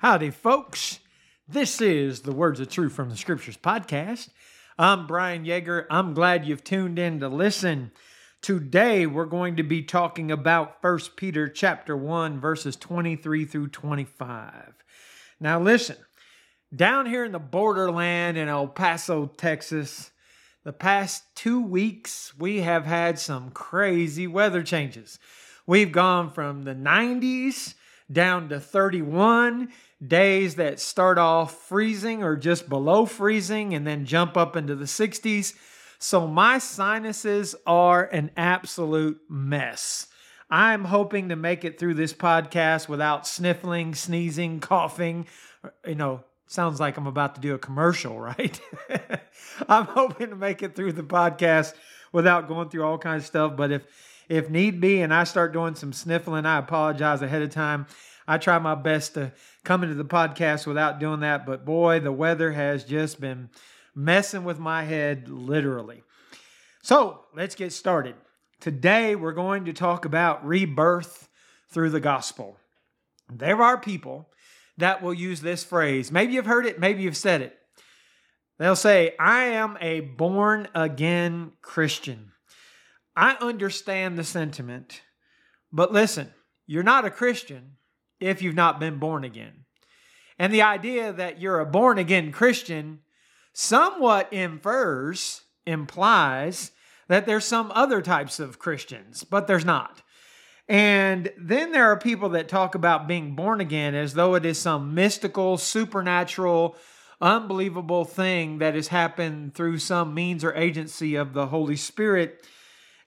Howdy, folks. This is the Words of Truth from the Scriptures podcast. I'm Brian Yeager. I'm glad you've tuned in to listen. Today we're going to be talking about 1 Peter chapter 1 verses 23 through 25. Now listen, down here in the borderland in El Paso, Texas, the past 2 weeks we have had some crazy weather changes. We've gone from the 90s down to 31 days that start off freezing or just below freezing and then jump up into the 60s. So my sinuses are an absolute mess. I'm hoping to make it through this podcast without sniffling, sneezing, coughing. You know, sounds like I'm about to do a commercial, right? I'm hoping to make it through the podcast without going through all kinds of stuff. But if if need be and I start doing some sniffling, I apologize ahead of time. I try my best to come into the podcast without doing that, but boy, the weather has just been messing with my head literally. So let's get started. Today, we're going to talk about rebirth through the gospel. There are people that will use this phrase. Maybe you've heard it, maybe you've said it. They'll say, I am a born again Christian. I understand the sentiment, but listen, you're not a Christian if you've not been born again. And the idea that you're a born again Christian somewhat infers, implies that there's some other types of Christians, but there's not. And then there are people that talk about being born again as though it is some mystical, supernatural, unbelievable thing that has happened through some means or agency of the Holy Spirit.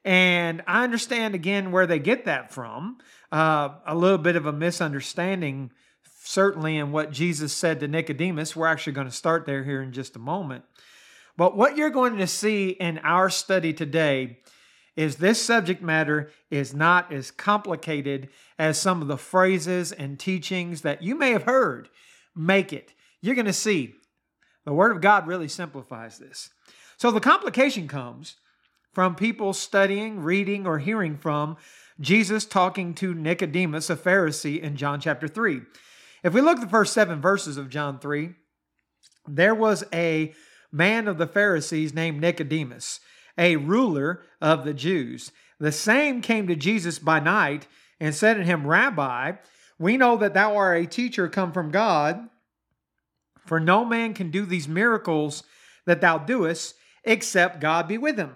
And I understand again where they get that from uh, a little bit of a misunderstanding, certainly in what Jesus said to Nicodemus. We're actually going to start there here in just a moment. But what you're going to see in our study today is this subject matter is not as complicated as some of the phrases and teachings that you may have heard make it. You're going to see the Word of God really simplifies this. So the complication comes from people studying, reading, or hearing from Jesus talking to Nicodemus, a Pharisee, in John chapter 3. If we look at the first seven verses of John 3, there was a man of the Pharisees named Nicodemus, a ruler of the Jews. The same came to Jesus by night and said to him, Rabbi, we know that thou art a teacher come from God, for no man can do these miracles that thou doest except God be with him.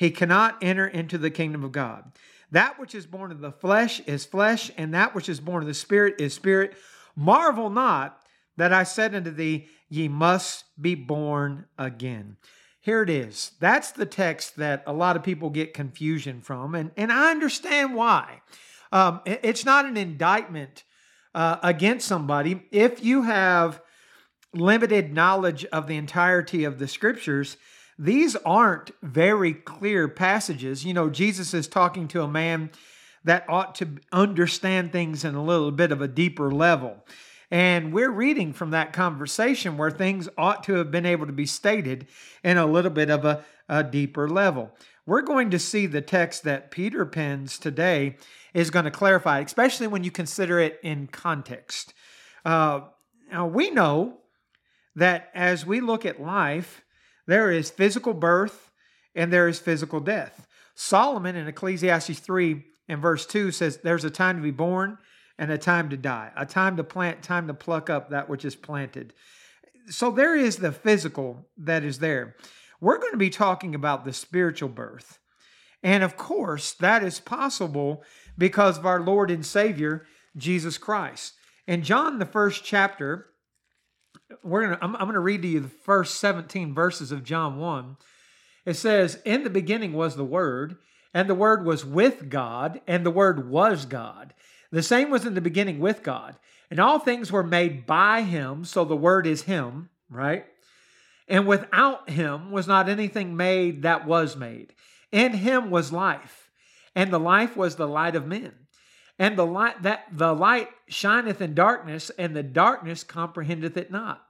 he cannot enter into the kingdom of God. That which is born of the flesh is flesh, and that which is born of the spirit is spirit. Marvel not that I said unto thee, Ye must be born again. Here it is. That's the text that a lot of people get confusion from, and, and I understand why. Um, it's not an indictment uh, against somebody. If you have limited knowledge of the entirety of the scriptures, these aren't very clear passages. You know, Jesus is talking to a man that ought to understand things in a little bit of a deeper level. And we're reading from that conversation where things ought to have been able to be stated in a little bit of a, a deeper level. We're going to see the text that Peter pens today is going to clarify, especially when you consider it in context. Uh, now, we know that as we look at life, there is physical birth and there is physical death. Solomon in Ecclesiastes 3 and verse 2 says, There's a time to be born and a time to die, a time to plant, time to pluck up that which is planted. So there is the physical that is there. We're going to be talking about the spiritual birth. And of course, that is possible because of our Lord and Savior, Jesus Christ. In John, the first chapter, we're gonna I'm, I'm gonna read to you the first 17 verses of John 1. It says, In the beginning was the Word, and the Word was with God, and the Word was God. The same was in the beginning with God. And all things were made by him, so the word is him, right? And without him was not anything made that was made. In him was life, and the life was the light of men. And the light that the light shineth in darkness, and the darkness comprehendeth it not.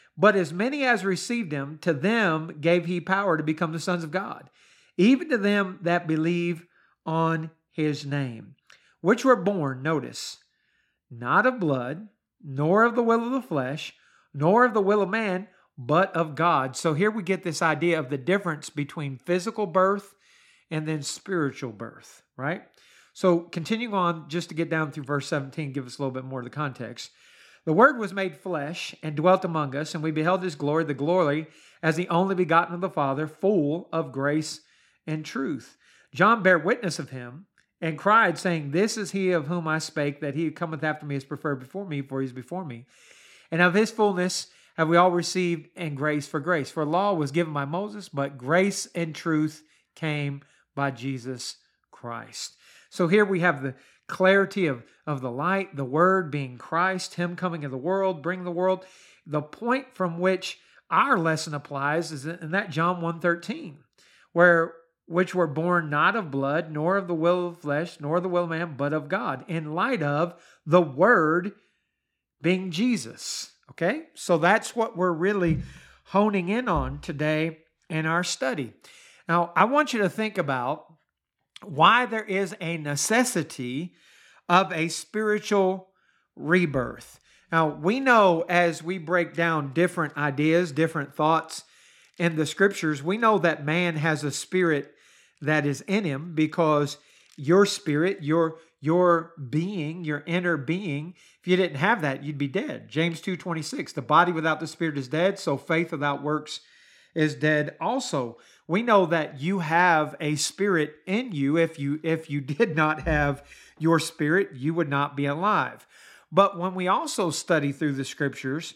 But as many as received him, to them gave he power to become the sons of God, even to them that believe on his name, which were born, notice, not of blood, nor of the will of the flesh, nor of the will of man, but of God. So here we get this idea of the difference between physical birth and then spiritual birth, right? So continuing on, just to get down through verse 17, give us a little bit more of the context. The Word was made flesh and dwelt among us, and we beheld his glory, the glory as the only begotten of the Father, full of grace and truth. John bare witness of him and cried, saying, This is he of whom I spake, that he who cometh after me is preferred before me, for he is before me. And of his fullness have we all received and grace for grace. For law was given by Moses, but grace and truth came by Jesus Christ. So here we have the clarity of, of the light, the word being Christ, him coming in the world, bring the world. The point from which our lesson applies is in that John 1:13, where which were born not of blood, nor of the will of flesh, nor the will of man, but of God, in light of the word being Jesus. Okay? So that's what we're really honing in on today in our study. Now, I want you to think about why there is a necessity of a spiritual rebirth. Now, we know as we break down different ideas, different thoughts in the scriptures, we know that man has a spirit that is in him because your spirit, your your being, your inner being, if you didn't have that, you'd be dead. James 2:26, the body without the spirit is dead, so faith without works is dead also. We know that you have a spirit in you. If you if you did not have your spirit, you would not be alive. But when we also study through the scriptures,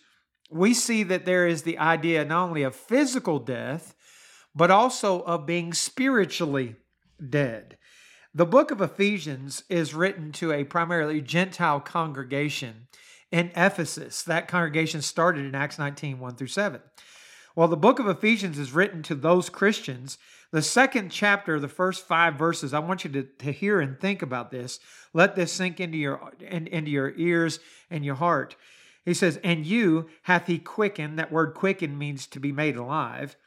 we see that there is the idea not only of physical death, but also of being spiritually dead. The book of Ephesians is written to a primarily Gentile congregation in Ephesus. That congregation started in Acts 19 1 through 7. While the book of Ephesians is written to those Christians, the second chapter, the first five verses, I want you to, to hear and think about this. Let this sink into your in, into your ears and your heart. He says, And you hath he quickened, that word quickened means to be made alive,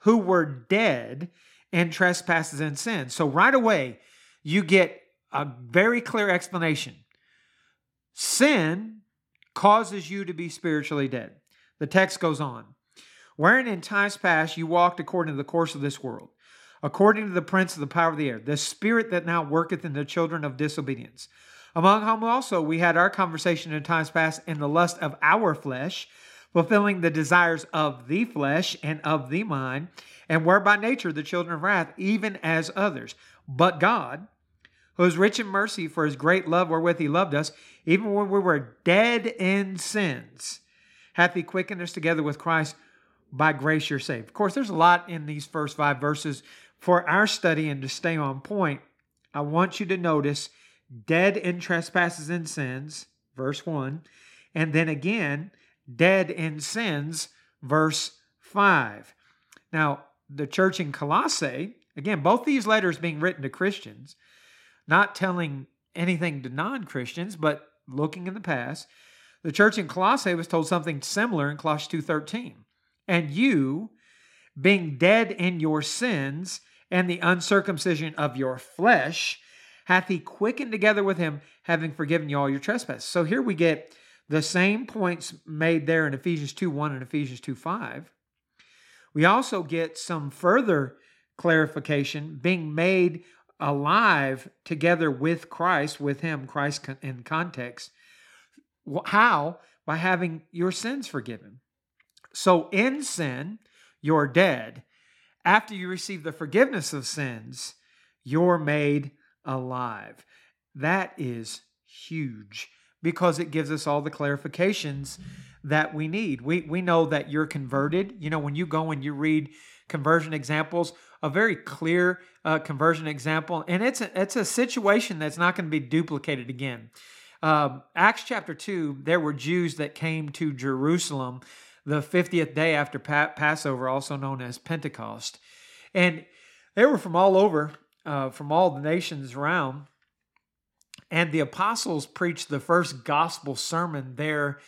who were dead in trespasses and sins. So right away, you get a very clear explanation. Sin causes you to be spiritually dead. The text goes on. Wherein in times past you walked according to the course of this world, according to the prince of the power of the air, the spirit that now worketh in the children of disobedience, among whom also we had our conversation in times past in the lust of our flesh, fulfilling the desires of the flesh and of the mind, and were by nature the children of wrath, even as others. But God, who is rich in mercy for his great love wherewith he loved us, even when we were dead in sins, hath he quickened us together with Christ. By grace you're saved. Of course, there's a lot in these first five verses. For our study and to stay on point, I want you to notice dead in trespasses and sins, verse 1, and then again, dead in sins, verse 5. Now, the church in Colossae, again, both these letters being written to Christians, not telling anything to non Christians, but looking in the past. The church in Colossae was told something similar in Colossians 2:13. And you, being dead in your sins and the uncircumcision of your flesh, hath he quickened together with him, having forgiven you all your trespasses. So here we get the same points made there in Ephesians 2 1 and Ephesians 2 5. We also get some further clarification being made alive together with Christ, with Him, Christ in context, How? By having your sins forgiven. So in sin, you're dead. After you receive the forgiveness of sins, you're made alive. That is huge because it gives us all the clarifications that we need. We we know that you're converted. You know, when you go and you read conversion examples, a very clear uh, conversion example, and it's a, it's a situation that's not going to be duplicated again. Uh, Acts chapter two, there were Jews that came to Jerusalem the 50th day after pa- Passover, also known as Pentecost, and they were from all over, uh, from all the nations around. And the apostles preached the first gospel sermon there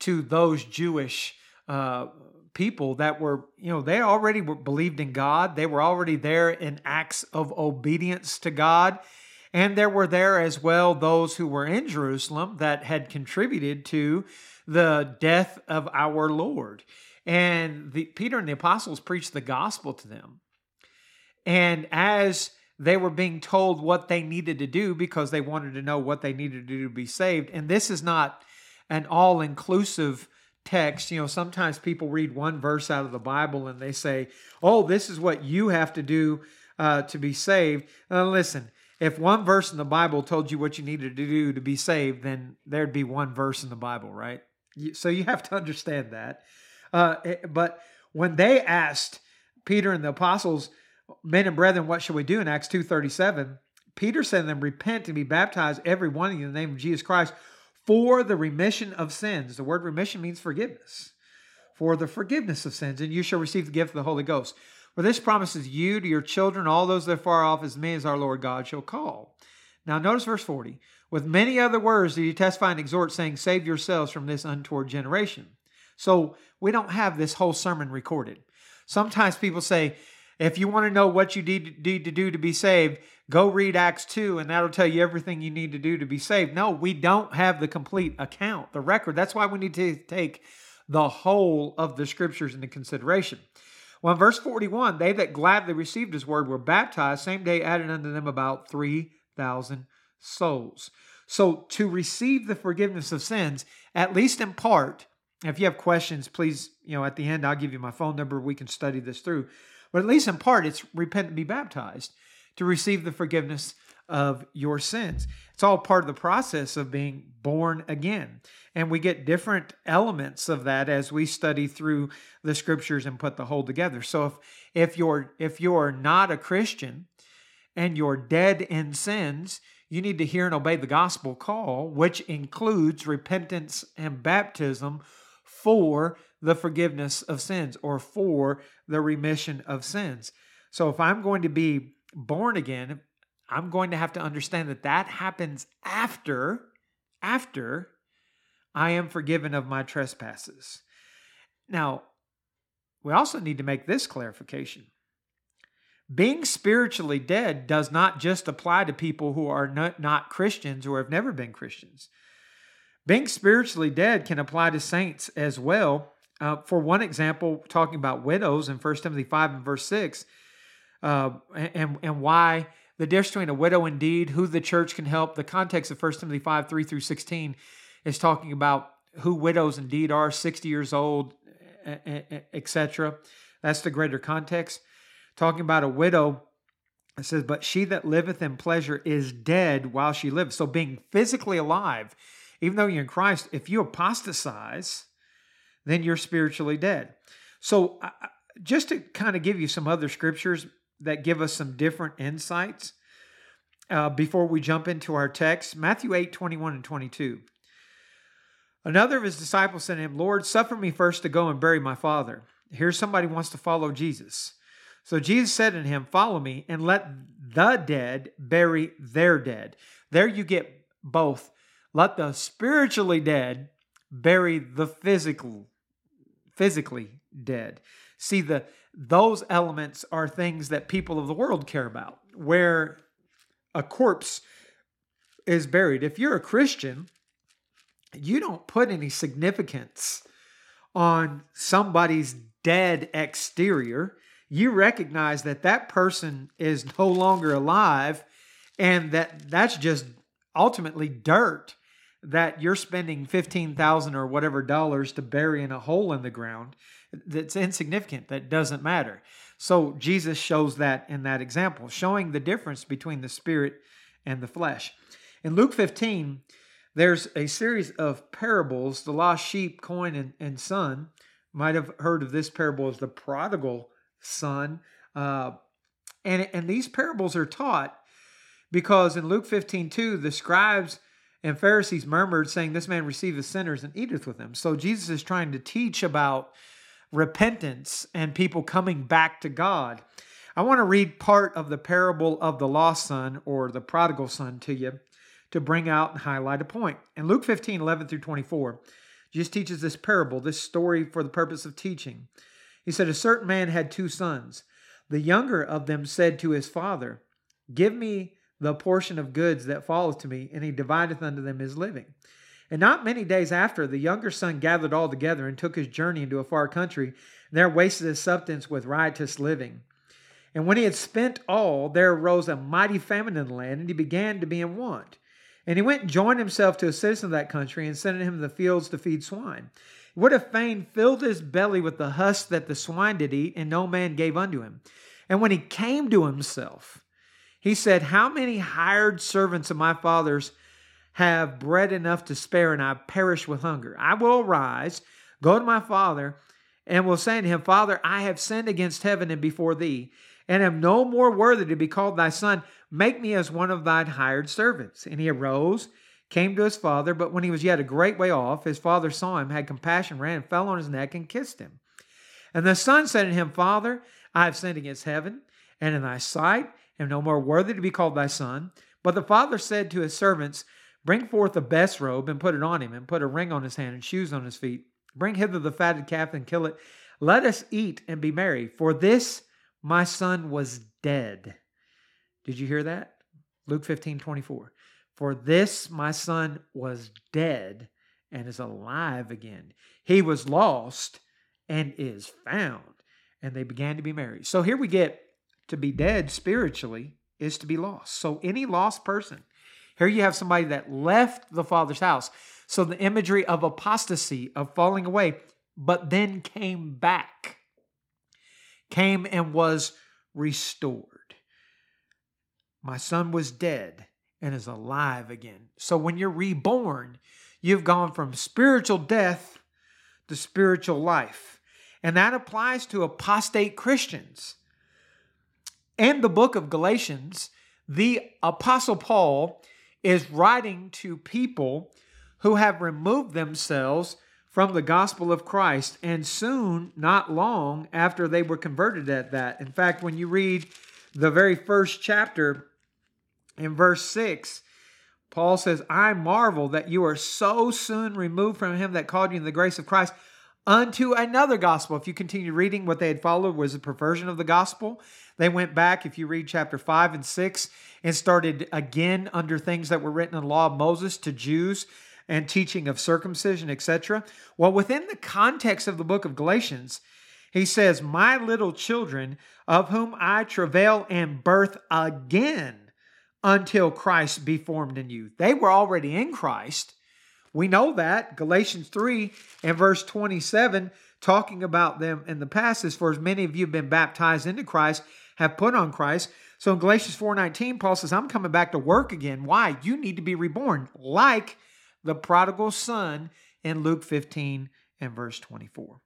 to those Jewish uh, people that were, you know, they already were believed in God. They were already there in acts of obedience to God. And there were there as well those who were in Jerusalem that had contributed to the death of our Lord. And the, Peter and the apostles preached the gospel to them. And as they were being told what they needed to do because they wanted to know what they needed to do to be saved, and this is not an all inclusive text. You know, sometimes people read one verse out of the Bible and they say, oh, this is what you have to do uh, to be saved. Uh, listen, if one verse in the Bible told you what you needed to do to be saved, then there'd be one verse in the Bible, right? So you have to understand that. Uh, eh, but when they asked Peter and the apostles, men and brethren, what shall we do in Acts 2.37, Peter said to them, repent and be baptized, every one of you, in the name of Jesus Christ, for the remission of sins. The word remission means forgiveness. For the forgiveness of sins, and you shall receive the gift of the Holy Ghost. For this promises you to your children, all those that are far off, as many as our Lord God shall call. Now, notice verse 40. With many other words do you testify and exhort, saying, Save yourselves from this untoward generation. So, we don't have this whole sermon recorded. Sometimes people say, if you want to know what you need to do to be saved, go read Acts 2 and that'll tell you everything you need to do to be saved. No, we don't have the complete account, the record. That's why we need to take the whole of the scriptures into consideration. Well, in verse 41, they that gladly received his word were baptized, same day added unto them about 3,000 souls. So to receive the forgiveness of sins, at least in part, if you have questions, please, you know, at the end, I'll give you my phone number. We can study this through. But at least in part, it's repent and be baptized to receive the forgiveness of your sins. It's all part of the process of being born again. And we get different elements of that as we study through the scriptures and put the whole together. So if if you're if you're not a Christian and you're dead in sins, you need to hear and obey the gospel call, which includes repentance and baptism for the forgiveness of sins or for the remission of sins. So if I'm going to be born again, I'm going to have to understand that that happens after after I am forgiven of my trespasses. Now, we also need to make this clarification. Being spiritually dead does not just apply to people who are not, not Christians or have never been Christians. Being spiritually dead can apply to saints as well. Uh, for one example, talking about widows in 1 Timothy 5 and verse 6, uh, and, and why the difference between a widow indeed, who the church can help. The context of 1 Timothy 5 3 through 16 is talking about who widows indeed are, 60 years old, etc. That's the greater context. Talking about a widow, it says, But she that liveth in pleasure is dead while she lives. So being physically alive even though you're in Christ, if you apostatize, then you're spiritually dead. So, just to kind of give you some other scriptures that give us some different insights uh, before we jump into our text Matthew 8 21 and 22. Another of his disciples said to him, Lord, suffer me first to go and bury my father. Here's somebody wants to follow Jesus. So Jesus said to him, Follow me and let the dead bury their dead. There you get both let the spiritually dead bury the physical, physically dead. See, the those elements are things that people of the world care about, where a corpse is buried. If you're a Christian, you don't put any significance on somebody's dead exterior. You recognize that that person is no longer alive and that that's just ultimately dirt that you're spending 15,000 or whatever dollars to bury in a hole in the ground that's insignificant, that doesn't matter. So Jesus shows that in that example, showing the difference between the spirit and the flesh. In Luke 15, there's a series of parables the lost sheep, coin, and, and son. Might have heard of this parable as the prodigal son. Uh, and, and these parables are taught because in Luke 15, 2, the scribes and Pharisees murmured, saying, This man receiveth sinners and eateth with them. So Jesus is trying to teach about repentance and people coming back to God. I want to read part of the parable of the lost son or the prodigal son to you to bring out and highlight a point. In Luke 15, 11 through 24, Jesus teaches this parable, this story for the purpose of teaching. He said, A certain man had two sons. The younger of them said to his father, Give me the portion of goods that falleth to me, and he divideth unto them his living. And not many days after, the younger son gathered all together and took his journey into a far country, and there wasted his substance with riotous living. And when he had spent all, there arose a mighty famine in the land, and he began to be in want. And he went and joined himself to a citizen of that country, and sent him in the fields to feed swine. Would have fain filled his belly with the husk that the swine did eat, and no man gave unto him. And when he came to himself, he said, How many hired servants of my father's have bread enough to spare, and I perish with hunger? I will arise, go to my father, and will say to him, Father, I have sinned against heaven and before thee, and am no more worthy to be called thy son. Make me as one of thine hired servants. And he arose, came to his father, but when he was yet a great way off, his father saw him, had compassion, ran, and fell on his neck, and kissed him. And the son said to him, Father, I have sinned against heaven and in thy sight, am no more worthy to be called thy son. But the father said to his servants, Bring forth the best robe and put it on him, and put a ring on his hand and shoes on his feet. Bring hither the fatted calf and kill it. Let us eat and be merry. For this my son was dead. Did you hear that? Luke 15, 24. For this my son was dead and is alive again. He was lost and is found. And they began to be merry. So here we get to be dead spiritually is to be lost. So any lost person, here you have somebody that left the Father's house. So the imagery of apostasy, of falling away, but then came back, came and was restored. My son was dead and is alive again. So when you're reborn, you've gone from spiritual death to spiritual life. And that applies to apostate Christians and the book of Galatians, the Apostle Paul is writing to people who have removed themselves from the gospel of Christ, and soon, not long after they were converted at that. In fact, when you read the very first chapter in verse 6, Paul says, I marvel that you are so soon removed from him that called you in the grace of Christ unto another gospel. If you continue reading, what they had followed was a perversion of the gospel. They went back, if you read chapter 5 and 6, and started again under things that were written in the law of Moses to Jews and teaching of circumcision, etc. Well, within the context of the book of Galatians, he says, My little children, of whom I travail and birth again until Christ be formed in you. They were already in Christ. We know that. Galatians 3 and verse 27, talking about them in the past, as for as many of you have been baptized into Christ, have put on Christ. So in Galatians 4:19, Paul says, I'm coming back to work again. Why? You need to be reborn, like the prodigal son in Luke 15 and verse 24.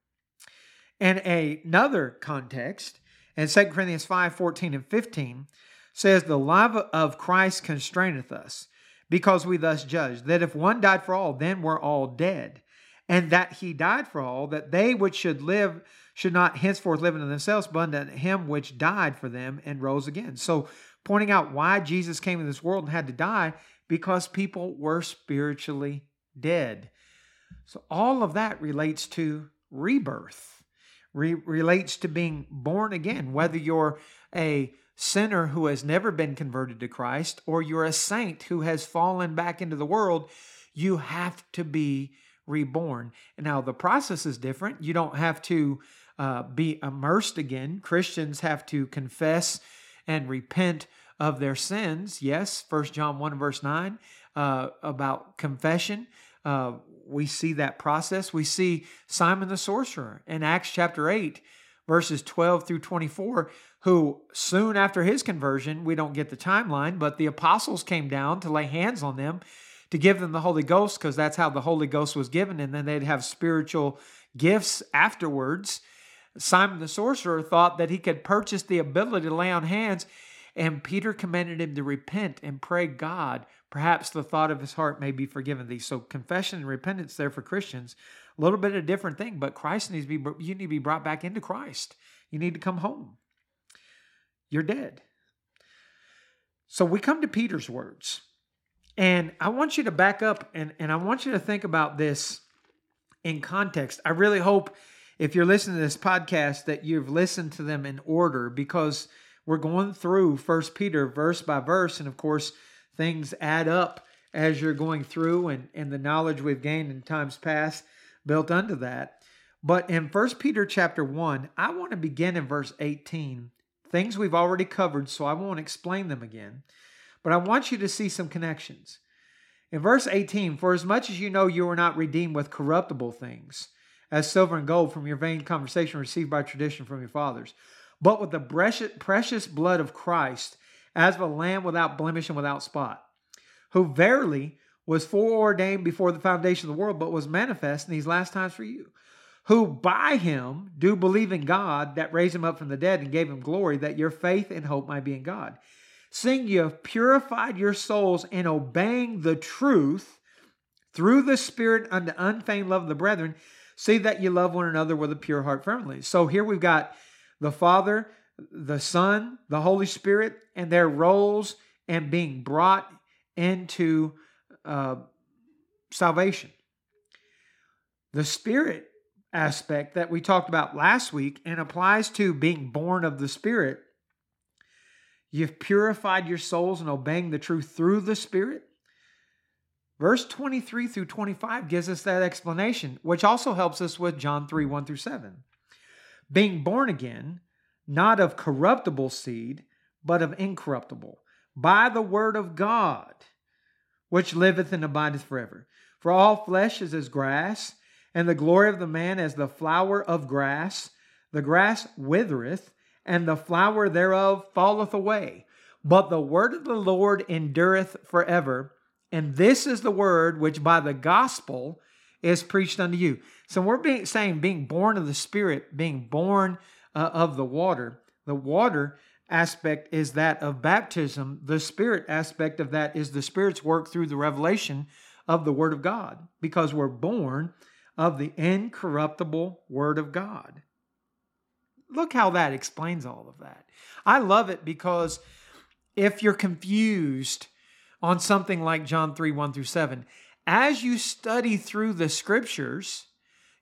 And another context, in 2 Corinthians 5, 14 and 15, says, The love of Christ constraineth us, because we thus judge, that if one died for all, then we're all dead. And that he died for all, that they which should live should not henceforth live unto themselves, but unto him which died for them and rose again. So, pointing out why Jesus came in this world and had to die, because people were spiritually dead. So, all of that relates to rebirth, Re- relates to being born again, whether you're a sinner who has never been converted to Christ or you're a saint who has fallen back into the world, you have to be reborn. Now the process is different. You don't have to uh, be immersed again. Christians have to confess and repent of their sins. Yes, 1 John 1 verse 9. uh, about confession. Uh, we see that process. We see Simon the sorcerer in Acts chapter 8, verses 12 through 24, who soon after his conversion, we don't get the timeline, but the apostles came down to lay hands on them to give them the Holy Ghost because that's how the Holy Ghost was given, and then they'd have spiritual gifts afterwards. Simon the sorcerer thought that he could purchase the ability to lay on hands, and Peter commanded him to repent and pray God. Perhaps the thought of his heart may be forgiven thee. So confession and repentance there for Christians, a little bit of a different thing, but Christ needs to be you need to be brought back into Christ. You need to come home. You're dead. So we come to Peter's words. And I want you to back up and, and I want you to think about this in context. I really hope if you're listening to this podcast that you've listened to them in order because we're going through First Peter verse by verse, and of course, things add up as you're going through and, and the knowledge we've gained in times past built unto that. But in First Peter chapter 1, I want to begin in verse 18. Things we've already covered, so I won't explain them again. But I want you to see some connections. In verse 18, for as much as you know you are not redeemed with corruptible things, as silver and gold from your vain conversation received by tradition from your fathers, but with the precious blood of Christ, as of a lamb without blemish and without spot, who verily was foreordained before the foundation of the world, but was manifest in these last times for you, who by him do believe in God that raised him up from the dead and gave him glory, that your faith and hope might be in God seeing you have purified your souls in obeying the truth through the Spirit unto unfeigned love of the brethren, see that you love one another with a pure heart firmly. So here we've got the Father, the Son, the Holy Spirit, and their roles and being brought into uh, salvation. The Spirit aspect that we talked about last week and applies to being born of the Spirit You've purified your souls and obeying the truth through the Spirit. Verse 23 through 25 gives us that explanation, which also helps us with John 3 1 through 7. Being born again, not of corruptible seed, but of incorruptible, by the word of God, which liveth and abideth forever. For all flesh is as grass, and the glory of the man as the flower of grass. The grass withereth, and the flower thereof falleth away. But the word of the Lord endureth forever. And this is the word which by the gospel is preached unto you. So we're being, saying being born of the Spirit, being born uh, of the water. The water aspect is that of baptism. The Spirit aspect of that is the Spirit's work through the revelation of the Word of God, because we're born of the incorruptible Word of God. Look how that explains all of that. I love it because if you're confused on something like John 3 1 through 7, as you study through the scriptures,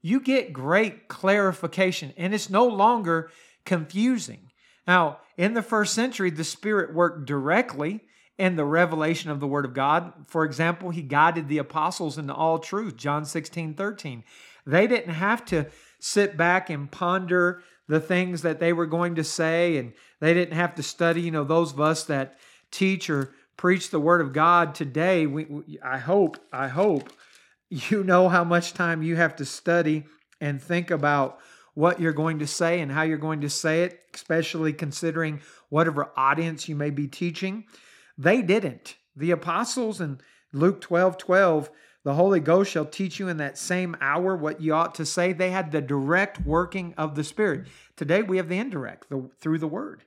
you get great clarification and it's no longer confusing. Now, in the first century, the Spirit worked directly in the revelation of the Word of God. For example, He guided the apostles into all truth, John 16 13. They didn't have to sit back and ponder the things that they were going to say, and they didn't have to study. You know, those of us that teach or preach the Word of God today, we, we, I hope, I hope you know how much time you have to study and think about what you're going to say and how you're going to say it, especially considering whatever audience you may be teaching. They didn't. The apostles in Luke 12 12 the Holy Ghost shall teach you in that same hour what you ought to say. They had the direct working of the Spirit. Today we have the indirect the, through the Word.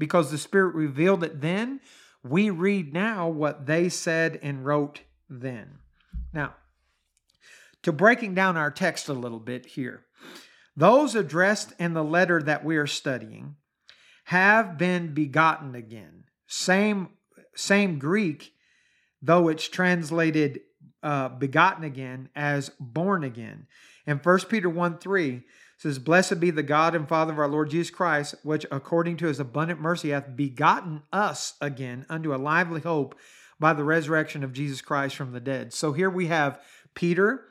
Because the Spirit revealed it then, we read now what they said and wrote then. Now, to breaking down our text a little bit here. Those addressed in the letter that we are studying have been begotten again. Same, same Greek, though it's translated uh, begotten again as born again. And 1 Peter 1 3 says, Blessed be the God and Father of our Lord Jesus Christ, which according to his abundant mercy hath begotten us again unto a lively hope by the resurrection of Jesus Christ from the dead. So here we have Peter,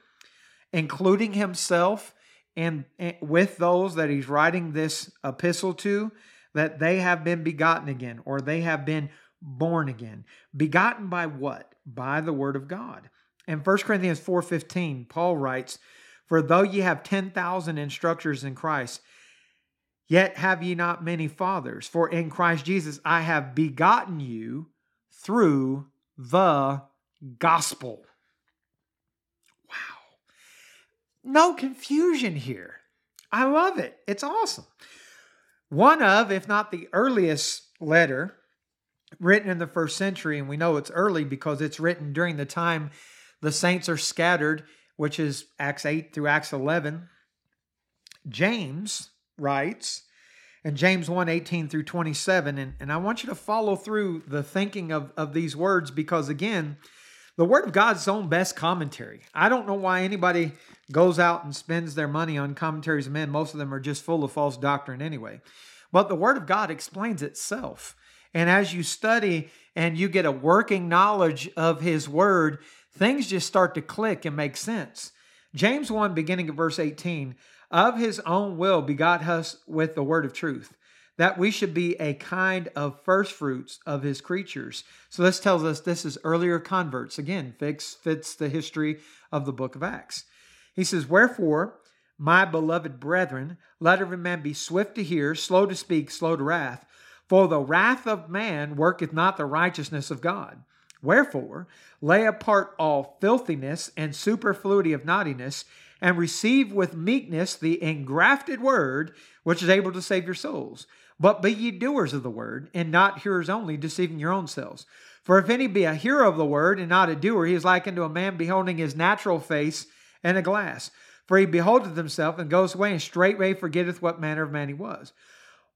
including himself and, and with those that he's writing this epistle to, that they have been begotten again, or they have been born again. Begotten by what? By the word of God. In 1 Corinthians 4:15, Paul writes, "For though ye have 10,000 instructors in Christ, yet have ye not many fathers, for in Christ Jesus I have begotten you through the gospel." Wow. No confusion here. I love it. It's awesome. One of, if not the earliest letter written in the first century, and we know it's early because it's written during the time the saints are scattered, which is Acts 8 through Acts 11. James writes, and James 1 18 through 27. And, and I want you to follow through the thinking of, of these words because, again, the Word of God's own best commentary. I don't know why anybody goes out and spends their money on commentaries of men. Most of them are just full of false doctrine anyway. But the Word of God explains itself. And as you study and you get a working knowledge of His Word, things just start to click and make sense. James 1, beginning of verse 18, of his own will begot us with the word of truth, that we should be a kind of first fruits of his creatures. So this tells us this is earlier converts. Again, fits, fits the history of the book of Acts. He says, Wherefore, my beloved brethren, let every man be swift to hear, slow to speak, slow to wrath. For the wrath of man worketh not the righteousness of God. Wherefore, lay apart all filthiness and superfluity of naughtiness, and receive with meekness the engrafted word, which is able to save your souls. But be ye doers of the word, and not hearers only, deceiving your own selves. For if any be a hearer of the word, and not a doer, he is like unto a man beholding his natural face in a glass. For he beholdeth himself, and goes away, and straightway forgetteth what manner of man he was.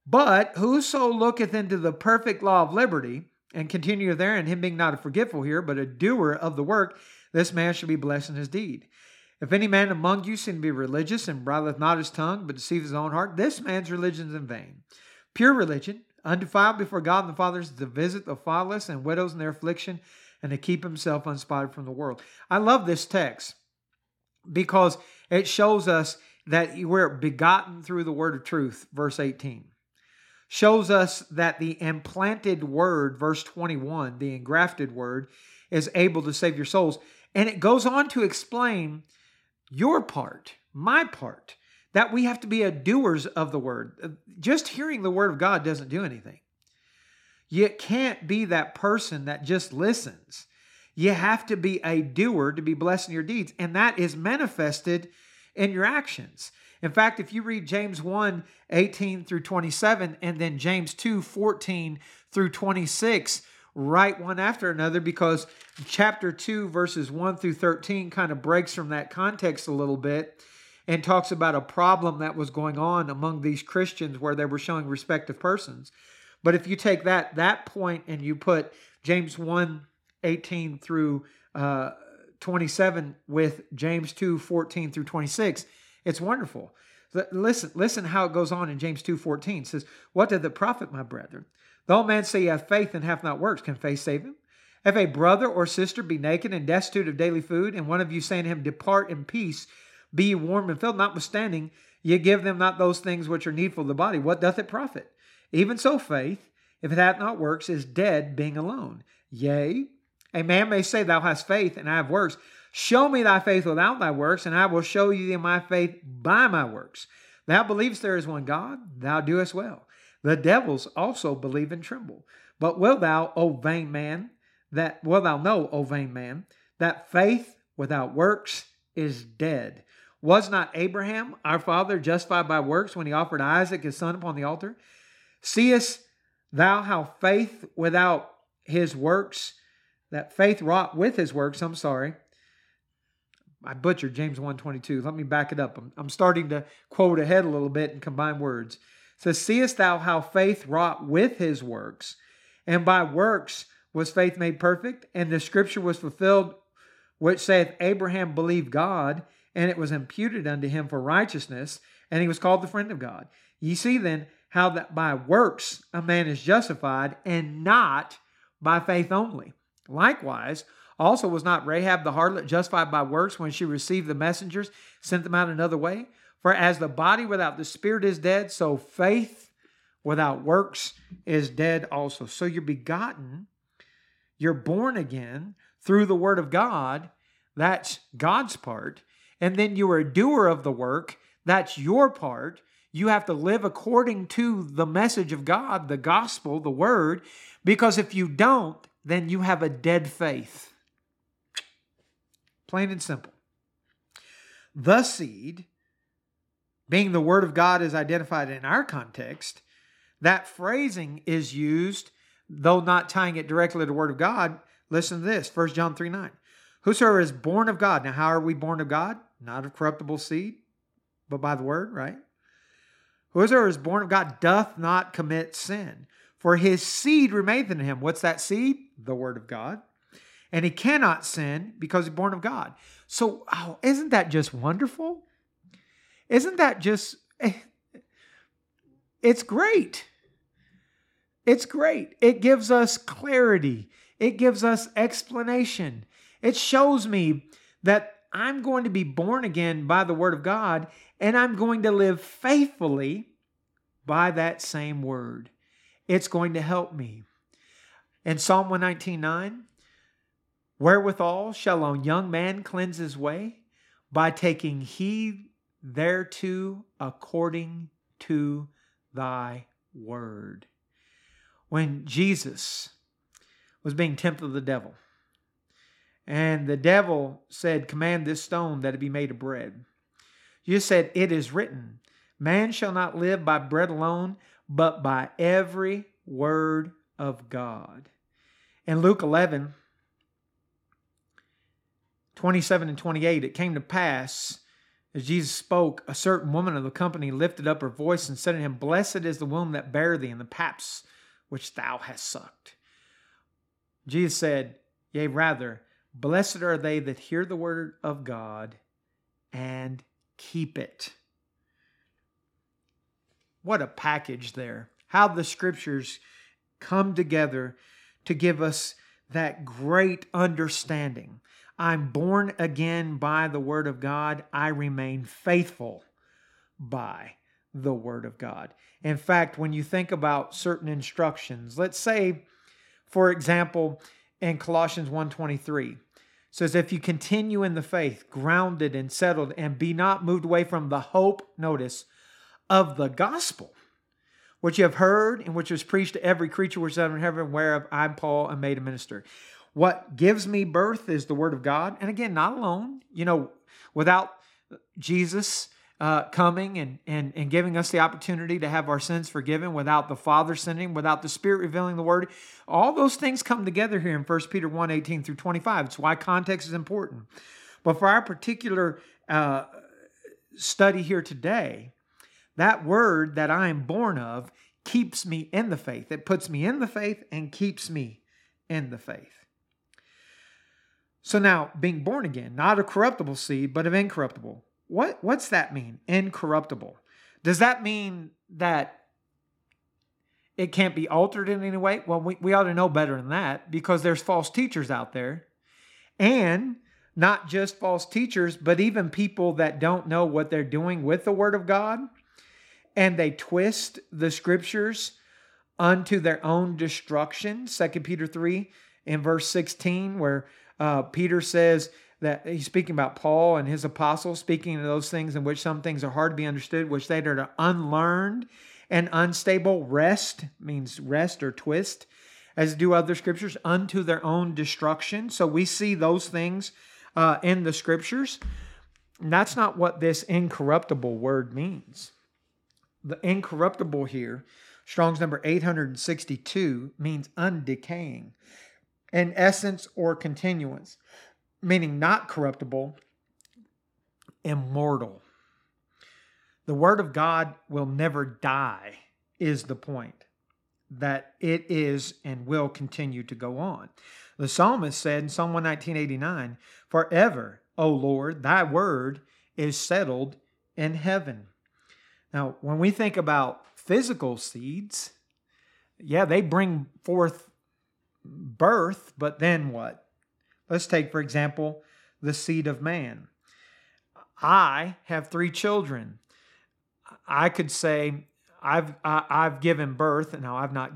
But whoso looketh into the perfect law of liberty, and continue there, and him being not a forgetful here, but a doer of the work, this man shall be blessed in his deed. If any man among you seem to be religious and bridleth not his tongue, but deceives his own heart, this man's religion is in vain. Pure religion, undefiled before God and the fathers, to visit the fatherless and widows in their affliction, and to keep himself unspotted from the world. I love this text because it shows us that we're begotten through the word of truth, verse 18 shows us that the implanted word, verse 21, the engrafted word, is able to save your souls. And it goes on to explain your part, my part, that we have to be a doers of the word. Uh, just hearing the word of God doesn't do anything. You can't be that person that just listens. You have to be a doer to be blessed in your deeds. And that is manifested in your actions. In fact, if you read James 1 18 through 27 and then James 2 14 through 26, right one after another, because chapter 2, verses 1 through 13 kind of breaks from that context a little bit and talks about a problem that was going on among these Christians where they were showing respect of persons. But if you take that that point and you put James 1 18 through uh, 27 with James 2 14 through 26, it's wonderful. Listen, listen how it goes on in James 2:14. It says, What did the profit, my brethren? Though a man say he hath faith and hath not works, can faith save him? If a brother or sister be naked and destitute of daily food, and one of you say to him, Depart in peace, be warm and filled, notwithstanding, ye give them not those things which are needful of the body, what doth it profit? Even so, faith, if it hath not works, is dead, being alone. Yea, a man may say, Thou hast faith, and I have works. Show me thy faith without thy works, and I will show you my faith by my works. Thou believest there is one God, thou doest well. The devils also believe and tremble. But will thou, O vain man, that will thou know, O vain man, that faith without works is dead. Was not Abraham, our father, justified by works when he offered Isaac his son upon the altar? Seest thou how faith without his works, that faith wrought with his works, I'm sorry, I butchered James 1.22. Let me back it up. I'm, I'm starting to quote ahead a little bit and combine words. Says, Seest thou how faith wrought with his works, and by works was faith made perfect? And the scripture was fulfilled, which saith, Abraham believed God, and it was imputed unto him for righteousness, and he was called the friend of God. Ye see then how that by works a man is justified, and not by faith only. Likewise, also, was not Rahab the harlot justified by works when she received the messengers, sent them out another way? For as the body without the spirit is dead, so faith without works is dead also. So you're begotten you're born again through the word of God. That's God's part. And then you are a doer of the work. That's your part. You have to live according to the message of God, the gospel, the word, because if you don't, then you have a dead faith. Plain and simple. The seed, being the word of God is identified in our context, that phrasing is used, though not tying it directly to the word of God. Listen to this 1 John 3 9. Whosoever is born of God. Now, how are we born of God? Not of corruptible seed, but by the word, right? Whosoever is born of God doth not commit sin, for his seed remaineth in him. What's that seed? The word of God. And he cannot sin because he's born of God. So, oh, isn't that just wonderful? Isn't that just, eh, it's great. It's great. It gives us clarity, it gives us explanation. It shows me that I'm going to be born again by the word of God and I'm going to live faithfully by that same word. It's going to help me. In Psalm 119:9, wherewithal shall a young man cleanse his way by taking heed thereto according to thy word. When Jesus was being tempted of the devil, and the devil said, Command this stone that it be made of bread. You said, It is written, Man shall not live by bread alone, but by every word of God. In Luke 11, 27 and 28, it came to pass as Jesus spoke, a certain woman of the company lifted up her voice and said to him, Blessed is the womb that bare thee and the paps which thou hast sucked. Jesus said, Yea, rather, blessed are they that hear the word of God and keep it. What a package there. How the scriptures come together to give us that great understanding. I'm born again by the word of God. I remain faithful by the word of God. In fact, when you think about certain instructions, let's say, for example, in Colossians 1:23, says, If you continue in the faith, grounded and settled, and be not moved away from the hope, notice, of the gospel, which you have heard and which was preached to every creature which is under heaven, whereof I, Paul, am made a minister. What gives me birth is the word of God. And again, not alone. You know, without Jesus uh, coming and, and, and giving us the opportunity to have our sins forgiven without the Father sending, without the Spirit revealing the Word. All those things come together here in 1 Peter 1 18 through 25. It's why context is important. But for our particular uh, study here today, that word that I am born of keeps me in the faith. It puts me in the faith and keeps me in the faith. So now, being born again, not a corruptible seed, but of incorruptible what what's that mean? Incorruptible. Does that mean that it can't be altered in any way? Well, we, we ought to know better than that because there's false teachers out there. And not just false teachers, but even people that don't know what they're doing with the word of God and they twist the scriptures unto their own destruction. Second Peter 3 in verse 16, where uh, Peter says, that he's speaking about Paul and his apostles, speaking of those things in which some things are hard to be understood, which they are unlearned and unstable. Wrest means wrest or twist, as do other scriptures, unto their own destruction. So we see those things uh, in the scriptures. And that's not what this incorruptible word means. The incorruptible here, Strong's number 862, means undecaying, in essence or continuance meaning not corruptible, immortal. The word of God will never die, is the point. That it is and will continue to go on. The psalmist said in Psalm 119, Forever, O Lord, thy word is settled in heaven. Now, when we think about physical seeds, yeah, they bring forth birth, but then what? Let's take, for example, the seed of man. I have three children. I could say, I've, I, have i have given birth. Now, I've not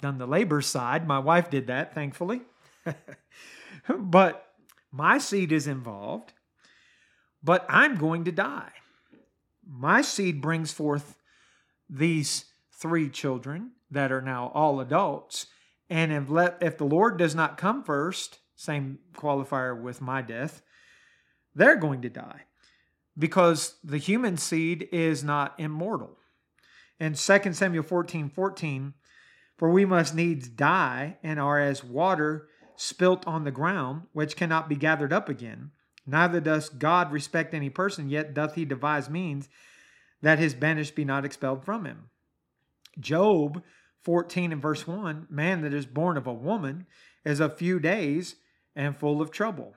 done the labor side. My wife did that, thankfully. but my seed is involved, but I'm going to die. My seed brings forth these three children that are now all adults. And if, let, if the Lord does not come first, same qualifier with my death, they're going to die because the human seed is not immortal. In 2 Samuel 14 14, for we must needs die and are as water spilt on the ground, which cannot be gathered up again. Neither does God respect any person, yet doth he devise means that his banished be not expelled from him. Job 14 and verse 1 Man that is born of a woman is of few days and full of trouble.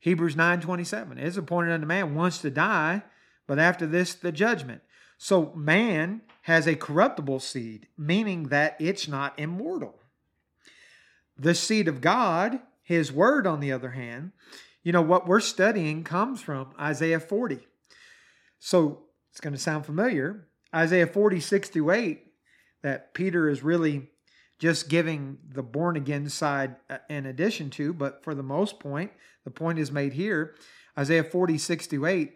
Hebrews 9 27 It is appointed unto man once to die, but after this the judgment. So man has a corruptible seed, meaning that it's not immortal. The seed of God, his word, on the other hand, you know, what we're studying comes from Isaiah 40. So it's going to sound familiar. Isaiah 40, 6 through 8, that Peter is really just giving the born again side uh, in addition to, but for the most point, the point is made here. Isaiah 40, 6 8,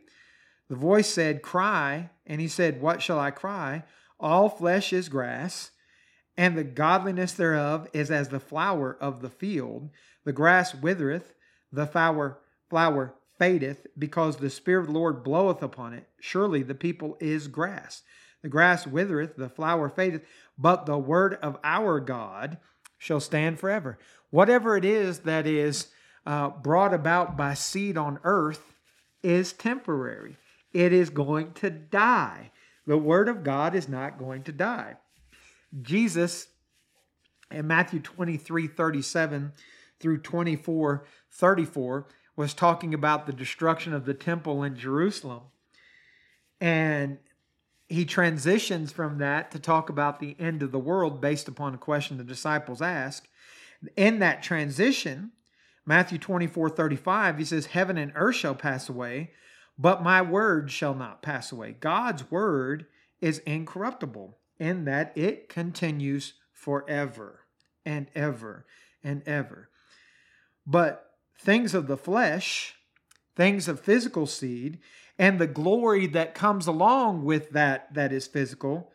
the voice said, Cry. And he said, What shall I cry? All flesh is grass, and the godliness thereof is as the flower of the field. The grass withereth, the flower, flower fadeth, because the Spirit of the Lord bloweth upon it. Surely the people is grass. The grass withereth, the flower fadeth, but the word of our God shall stand forever. Whatever it is that is uh, brought about by seed on earth is temporary it is going to die. The word of God is not going to die. Jesus in Matthew 23 37 through 24 34 was talking about the destruction of the temple in Jerusalem. And he transitions from that to talk about the end of the world based upon a question the disciples ask. In that transition, Matthew 24 35, he says, Heaven and earth shall pass away, but my word shall not pass away. God's word is incorruptible in that it continues forever and ever and ever. But things of the flesh, things of physical seed, and the glory that comes along with that that is physical,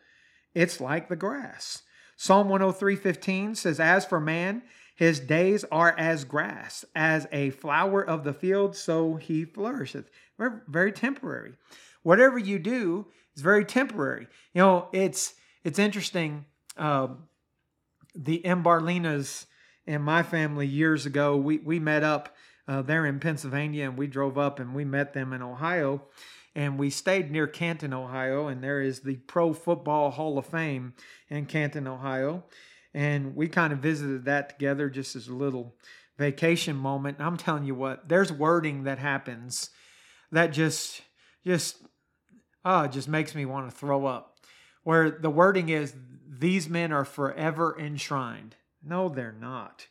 it's like the grass. Psalm 103:15 says, As for man, his days are as grass, as a flower of the field, so he flourisheth. Very, very temporary. Whatever you do is very temporary. You know, it's it's interesting. Uh, the Barlinas and my family years ago, we we met up uh, there in Pennsylvania, and we drove up and we met them in Ohio, and we stayed near Canton, Ohio, and there is the Pro Football Hall of Fame in Canton, Ohio and we kind of visited that together just as a little vacation moment. And I'm telling you what, there's wording that happens that just just oh, it just makes me want to throw up. Where the wording is these men are forever enshrined. No, they're not.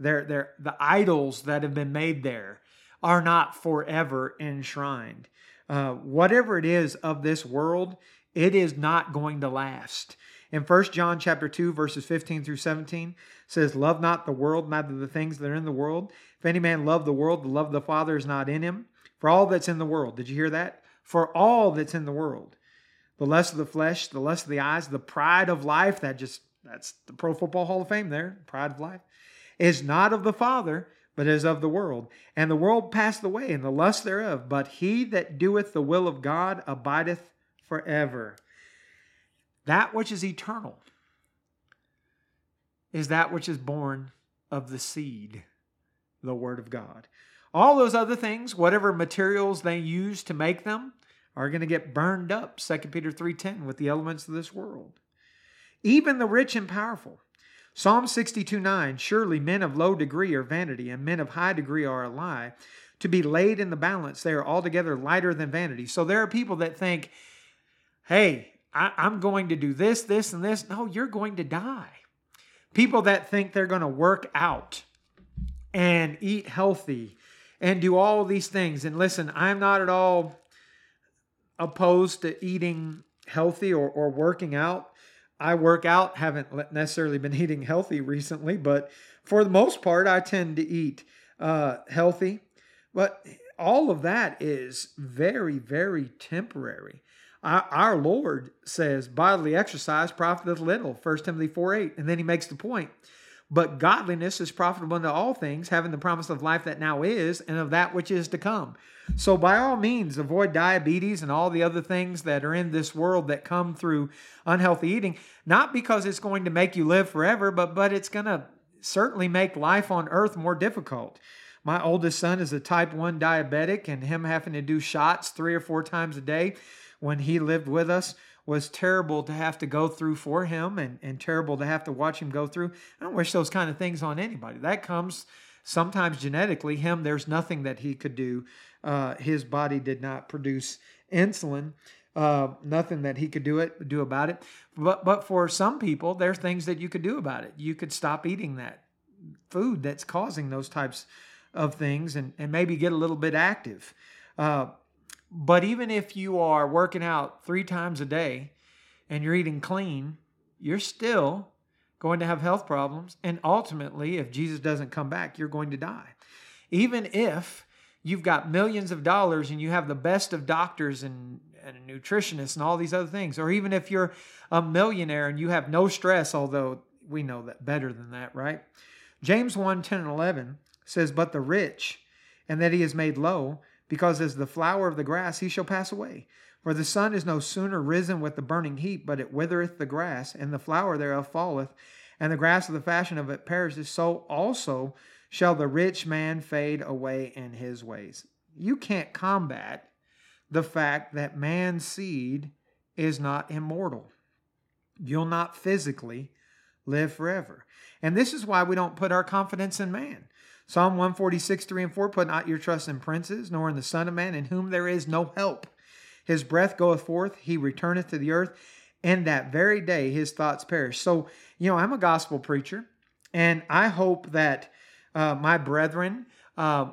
They're they're the idols that have been made there are not forever enshrined. Uh, whatever it is of this world, it is not going to last. In 1 John chapter 2, verses 15 through 17, says, Love not the world, neither the things that are in the world. If any man love the world, the love of the Father is not in him. For all that's in the world, did you hear that? For all that's in the world, the lust of the flesh, the lust of the eyes, the pride of life, that just that's the Pro Football Hall of Fame there, pride of life, is not of the Father, but is of the world. And the world passeth away, and the lust thereof. But he that doeth the will of God abideth forever. That which is eternal is that which is born of the seed, the Word of God. All those other things, whatever materials they use to make them, are going to get burned up, 2 Peter 3:10, with the elements of this world. Even the rich and powerful. Psalm 62 9, surely men of low degree are vanity, and men of high degree are a lie. To be laid in the balance, they are altogether lighter than vanity. So there are people that think, hey, I, I'm going to do this, this, and this. No, you're going to die. People that think they're going to work out and eat healthy and do all these things. And listen, I'm not at all opposed to eating healthy or, or working out. I work out, haven't necessarily been eating healthy recently, but for the most part, I tend to eat uh, healthy, but all of that is very, very temporary. Our, our Lord says, bodily exercise profiteth little, 1 Timothy 4 8. And then he makes the point but godliness is profitable unto all things, having the promise of life that now is and of that which is to come. So, by all means, avoid diabetes and all the other things that are in this world that come through unhealthy eating, not because it's going to make you live forever, but, but it's going to certainly make life on earth more difficult. My oldest son is a type 1 diabetic, and him having to do shots three or four times a day when he lived with us was terrible to have to go through for him and, and terrible to have to watch him go through. I don't wish those kind of things on anybody. That comes sometimes genetically. Him, there's nothing that he could do. Uh, his body did not produce insulin. Uh, nothing that he could do it do about it. But but for some people, there's things that you could do about it. You could stop eating that food that's causing those types of things and, and maybe get a little bit active. Uh, but even if you are working out three times a day and you're eating clean, you're still going to have health problems. And ultimately, if Jesus doesn't come back, you're going to die. Even if you've got millions of dollars and you have the best of doctors and, and nutritionists and all these other things, or even if you're a millionaire and you have no stress, although we know that better than that, right? James 1 10 and 11 says, But the rich, and that he is made low, because as the flower of the grass he shall pass away. For the sun is no sooner risen with the burning heat, but it withereth the grass, and the flower thereof falleth, and the grass of the fashion of it perishes. So also shall the rich man fade away in his ways. You can't combat the fact that man's seed is not immortal. You'll not physically live forever. And this is why we don't put our confidence in man. Psalm 146, 3 and 4 Put not your trust in princes, nor in the Son of Man, in whom there is no help. His breath goeth forth, he returneth to the earth, and that very day his thoughts perish. So, you know, I'm a gospel preacher, and I hope that uh, my brethren uh,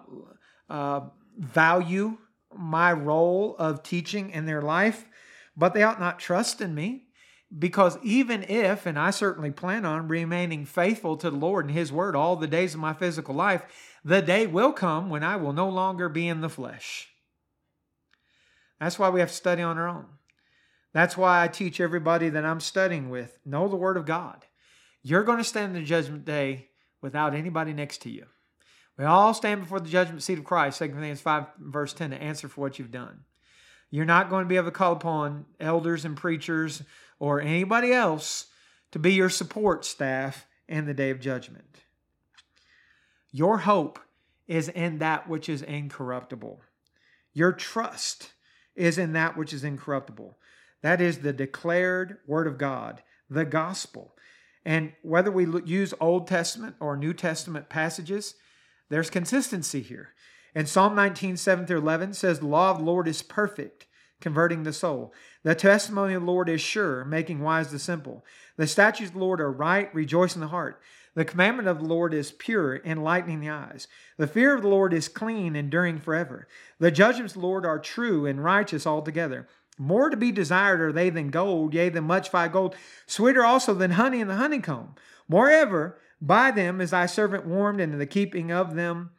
uh, value my role of teaching in their life, but they ought not trust in me. Because even if, and I certainly plan on remaining faithful to the Lord and His Word all the days of my physical life, the day will come when I will no longer be in the flesh. That's why we have to study on our own. That's why I teach everybody that I'm studying with know the Word of God. You're going to stand in the judgment day without anybody next to you. We all stand before the judgment seat of Christ, 2 Corinthians 5, verse 10, to answer for what you've done. You're not going to be able to call upon elders and preachers or anybody else to be your support staff in the day of judgment. Your hope is in that which is incorruptible. Your trust is in that which is incorruptible. That is the declared word of God, the gospel. And whether we use Old Testament or New Testament passages, there's consistency here. And Psalm 19, 7 through 11 says, The law of the Lord is perfect, converting the soul. The testimony of the Lord is sure, making wise the simple. The statutes of the Lord are right, rejoicing the heart. The commandment of the Lord is pure, enlightening the eyes. The fear of the Lord is clean, enduring forever. The judgments of the Lord are true and righteous altogether. More to be desired are they than gold, yea, than much fine gold, sweeter also than honey in the honeycomb. Moreover, by them is thy servant warmed, and in the keeping of them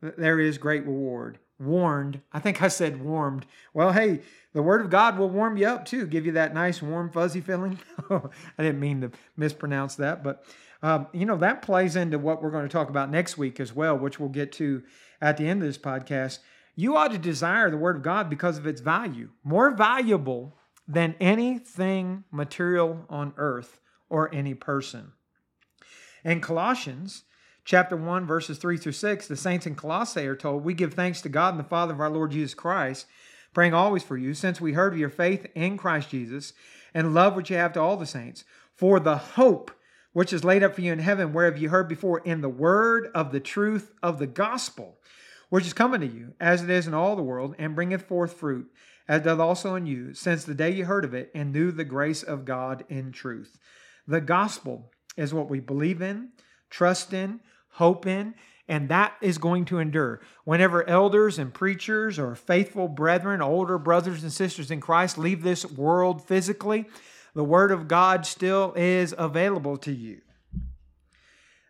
there is great reward. Warned. I think I said warmed. Well, hey, the Word of God will warm you up too, give you that nice, warm, fuzzy feeling. I didn't mean to mispronounce that, but um, you know, that plays into what we're going to talk about next week as well, which we'll get to at the end of this podcast. You ought to desire the Word of God because of its value, more valuable than anything material on earth or any person. In Colossians chapter 1, verses 3 through 6, the saints in Colossae are told, We give thanks to God and the Father of our Lord Jesus Christ praying always for you, since we heard of your faith in Christ Jesus and love which you have to all the saints, for the hope which is laid up for you in heaven, whereof you heard before in the word of the truth of the gospel, which is coming to you, as it is in all the world, and bringeth forth fruit, as doth also in you, since the day you heard of it and knew the grace of God in truth. The gospel is what we believe in, trust in, hope in, and that is going to endure. Whenever elders and preachers or faithful brethren, older brothers and sisters in Christ leave this world physically, the Word of God still is available to you.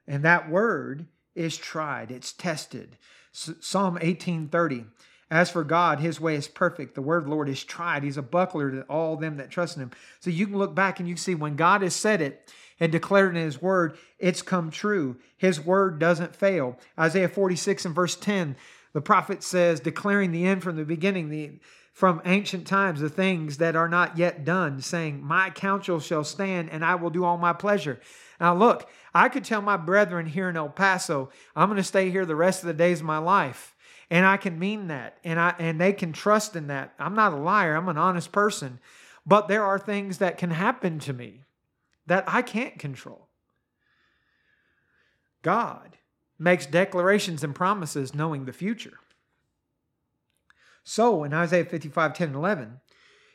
And that word is tried, it's tested. Psalm 18:30. As for God, his way is perfect. The word of the Lord is tried. He's a buckler to all them that trust in him. So you can look back and you can see when God has said it and declared in his word, it's come true. His word doesn't fail. Isaiah 46 and verse 10, the prophet says, declaring the end from the beginning, the from ancient times the things that are not yet done, saying, My counsel shall stand, and I will do all my pleasure. Now, look, I could tell my brethren here in El Paso, I'm going to stay here the rest of the days of my life. And I can mean that. And I and they can trust in that. I'm not a liar, I'm an honest person. But there are things that can happen to me that I can't control. God makes declarations and promises knowing the future. So in Isaiah 55, 10 and 11,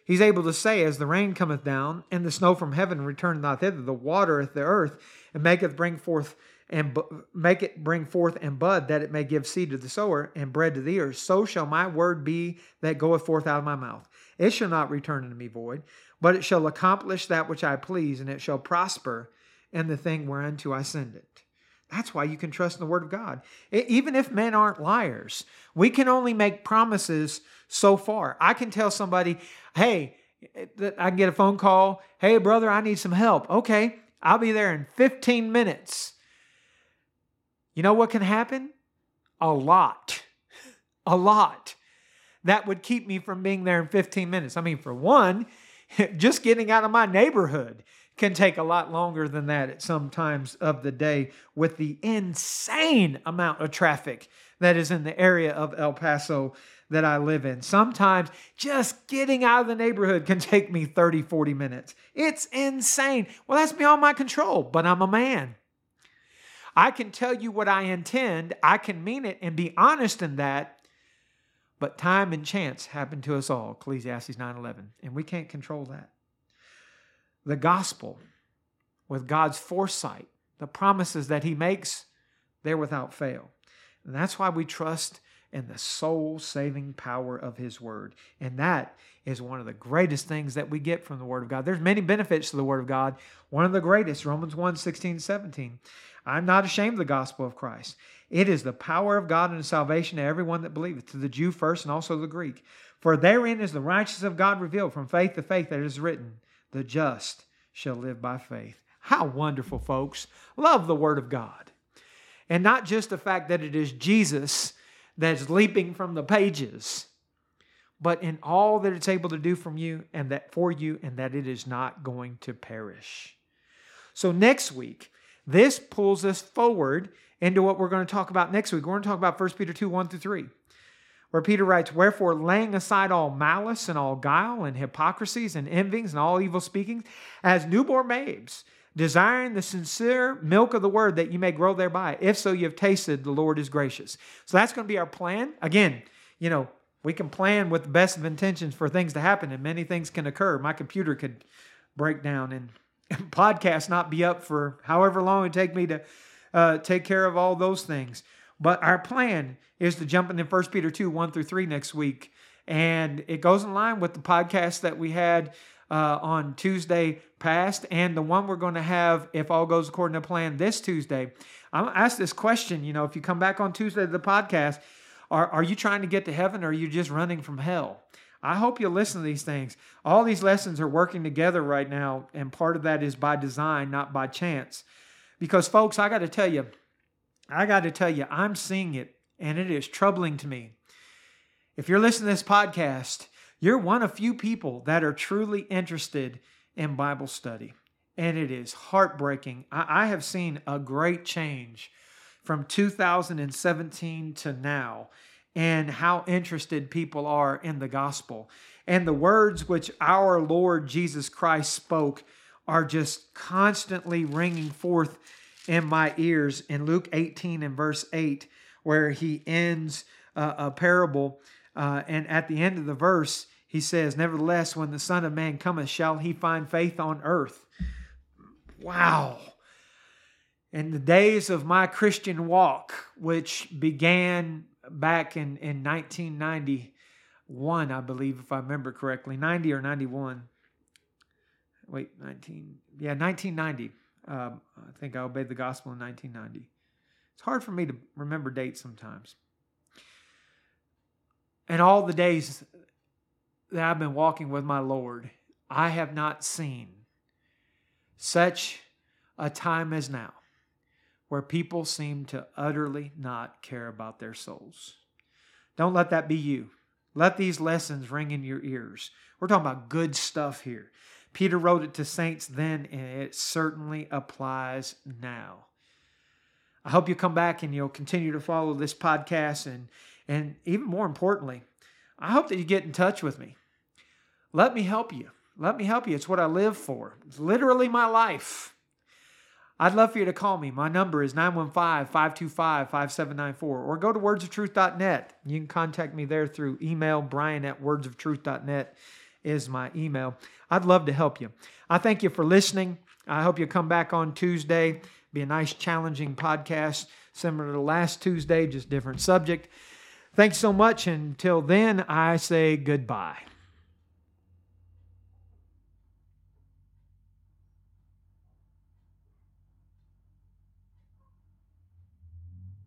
he's able to say, As the rain cometh down, and the snow from heaven returneth not thither, the watereth the earth, and maketh bring forth and make it bring forth and bud, that it may give seed to the sower and bread to the ears. So shall my word be that goeth forth out of my mouth. It shall not return unto me void, but it shall accomplish that which I please, and it shall prosper in the thing whereunto I send it. That's why you can trust in the Word of God. Even if men aren't liars, we can only make promises so far. I can tell somebody, hey, eh, I can get a phone call. Hey, brother, I need some help. Okay, I'll be there in 15 minutes. You know what can happen? A lot. A lot. That would keep me from being there in 15 minutes. I mean, for one, just getting out of my neighborhood can take a lot longer than that at some times of the day with the insane amount of traffic that is in the area of El Paso that I live in. Sometimes just getting out of the neighborhood can take me 30, 40 minutes. It's insane. Well, that's beyond my control, but I'm a man. I can tell you what I intend, I can mean it and be honest in that. But time and chance happen to us all, Ecclesiastes 9:11, and we can't control that the gospel with God's foresight, the promises that He makes, they're without fail. And that's why we trust in the soul saving power of His Word. And that is one of the greatest things that we get from the Word of God. There's many benefits to the Word of God. One of the greatest, Romans 1 16, 17. I'm not ashamed of the gospel of Christ. It is the power of God and salvation to everyone that believeth, to the Jew first and also the Greek. For therein is the righteousness of God revealed from faith to faith that is written the just shall live by faith. How wonderful, folks. Love the Word of God. And not just the fact that it is Jesus that's leaping from the pages, but in all that it's able to do from you and that for you, and that it is not going to perish. So next week, this pulls us forward into what we're going to talk about next week. We're going to talk about 1 Peter 2 1 through 3 where Peter writes, Wherefore, laying aside all malice and all guile and hypocrisies and envyings and all evil speakings, as newborn babes, desiring the sincere milk of the word that you may grow thereby. If so, you have tasted the Lord is gracious. So that's going to be our plan. Again, you know, we can plan with the best of intentions for things to happen, and many things can occur. My computer could break down and, and podcast not be up for however long it take me to uh, take care of all those things. But our plan is to jump into 1 Peter 2 1 through 3 next week. And it goes in line with the podcast that we had uh, on Tuesday past and the one we're going to have, if all goes according to plan, this Tuesday. I'm ask this question. You know, if you come back on Tuesday to the podcast, are, are you trying to get to heaven or are you just running from hell? I hope you listen to these things. All these lessons are working together right now, and part of that is by design, not by chance. Because, folks, I got to tell you, I got to tell you, I'm seeing it and it is troubling to me. If you're listening to this podcast, you're one of few people that are truly interested in Bible study. And it is heartbreaking. I, I have seen a great change from 2017 to now and how interested people are in the gospel. And the words which our Lord Jesus Christ spoke are just constantly ringing forth in my ears in Luke 18 and verse 8, where he ends uh, a parable. Uh, and at the end of the verse, he says, Nevertheless, when the Son of Man cometh, shall he find faith on earth? Wow. In the days of my Christian walk, which began back in, in 1991, I believe, if I remember correctly, 90 or 91. Wait, 19, yeah, 1990. Um, I think I obeyed the gospel in 1990. It's hard for me to remember dates sometimes. And all the days that I've been walking with my Lord, I have not seen such a time as now where people seem to utterly not care about their souls. Don't let that be you. Let these lessons ring in your ears. We're talking about good stuff here. Peter wrote it to saints then, and it certainly applies now. I hope you come back and you'll continue to follow this podcast. And, and even more importantly, I hope that you get in touch with me. Let me help you. Let me help you. It's what I live for. It's literally my life. I'd love for you to call me. My number is 915 525 5794 or go to wordsoftruth.net. You can contact me there through email. Brian at wordsoftruth.net is my email. I'd love to help you. I thank you for listening. I hope you come back on Tuesday. Be a nice, challenging podcast, similar to last Tuesday, just different subject. Thanks so much. Until then, I say goodbye.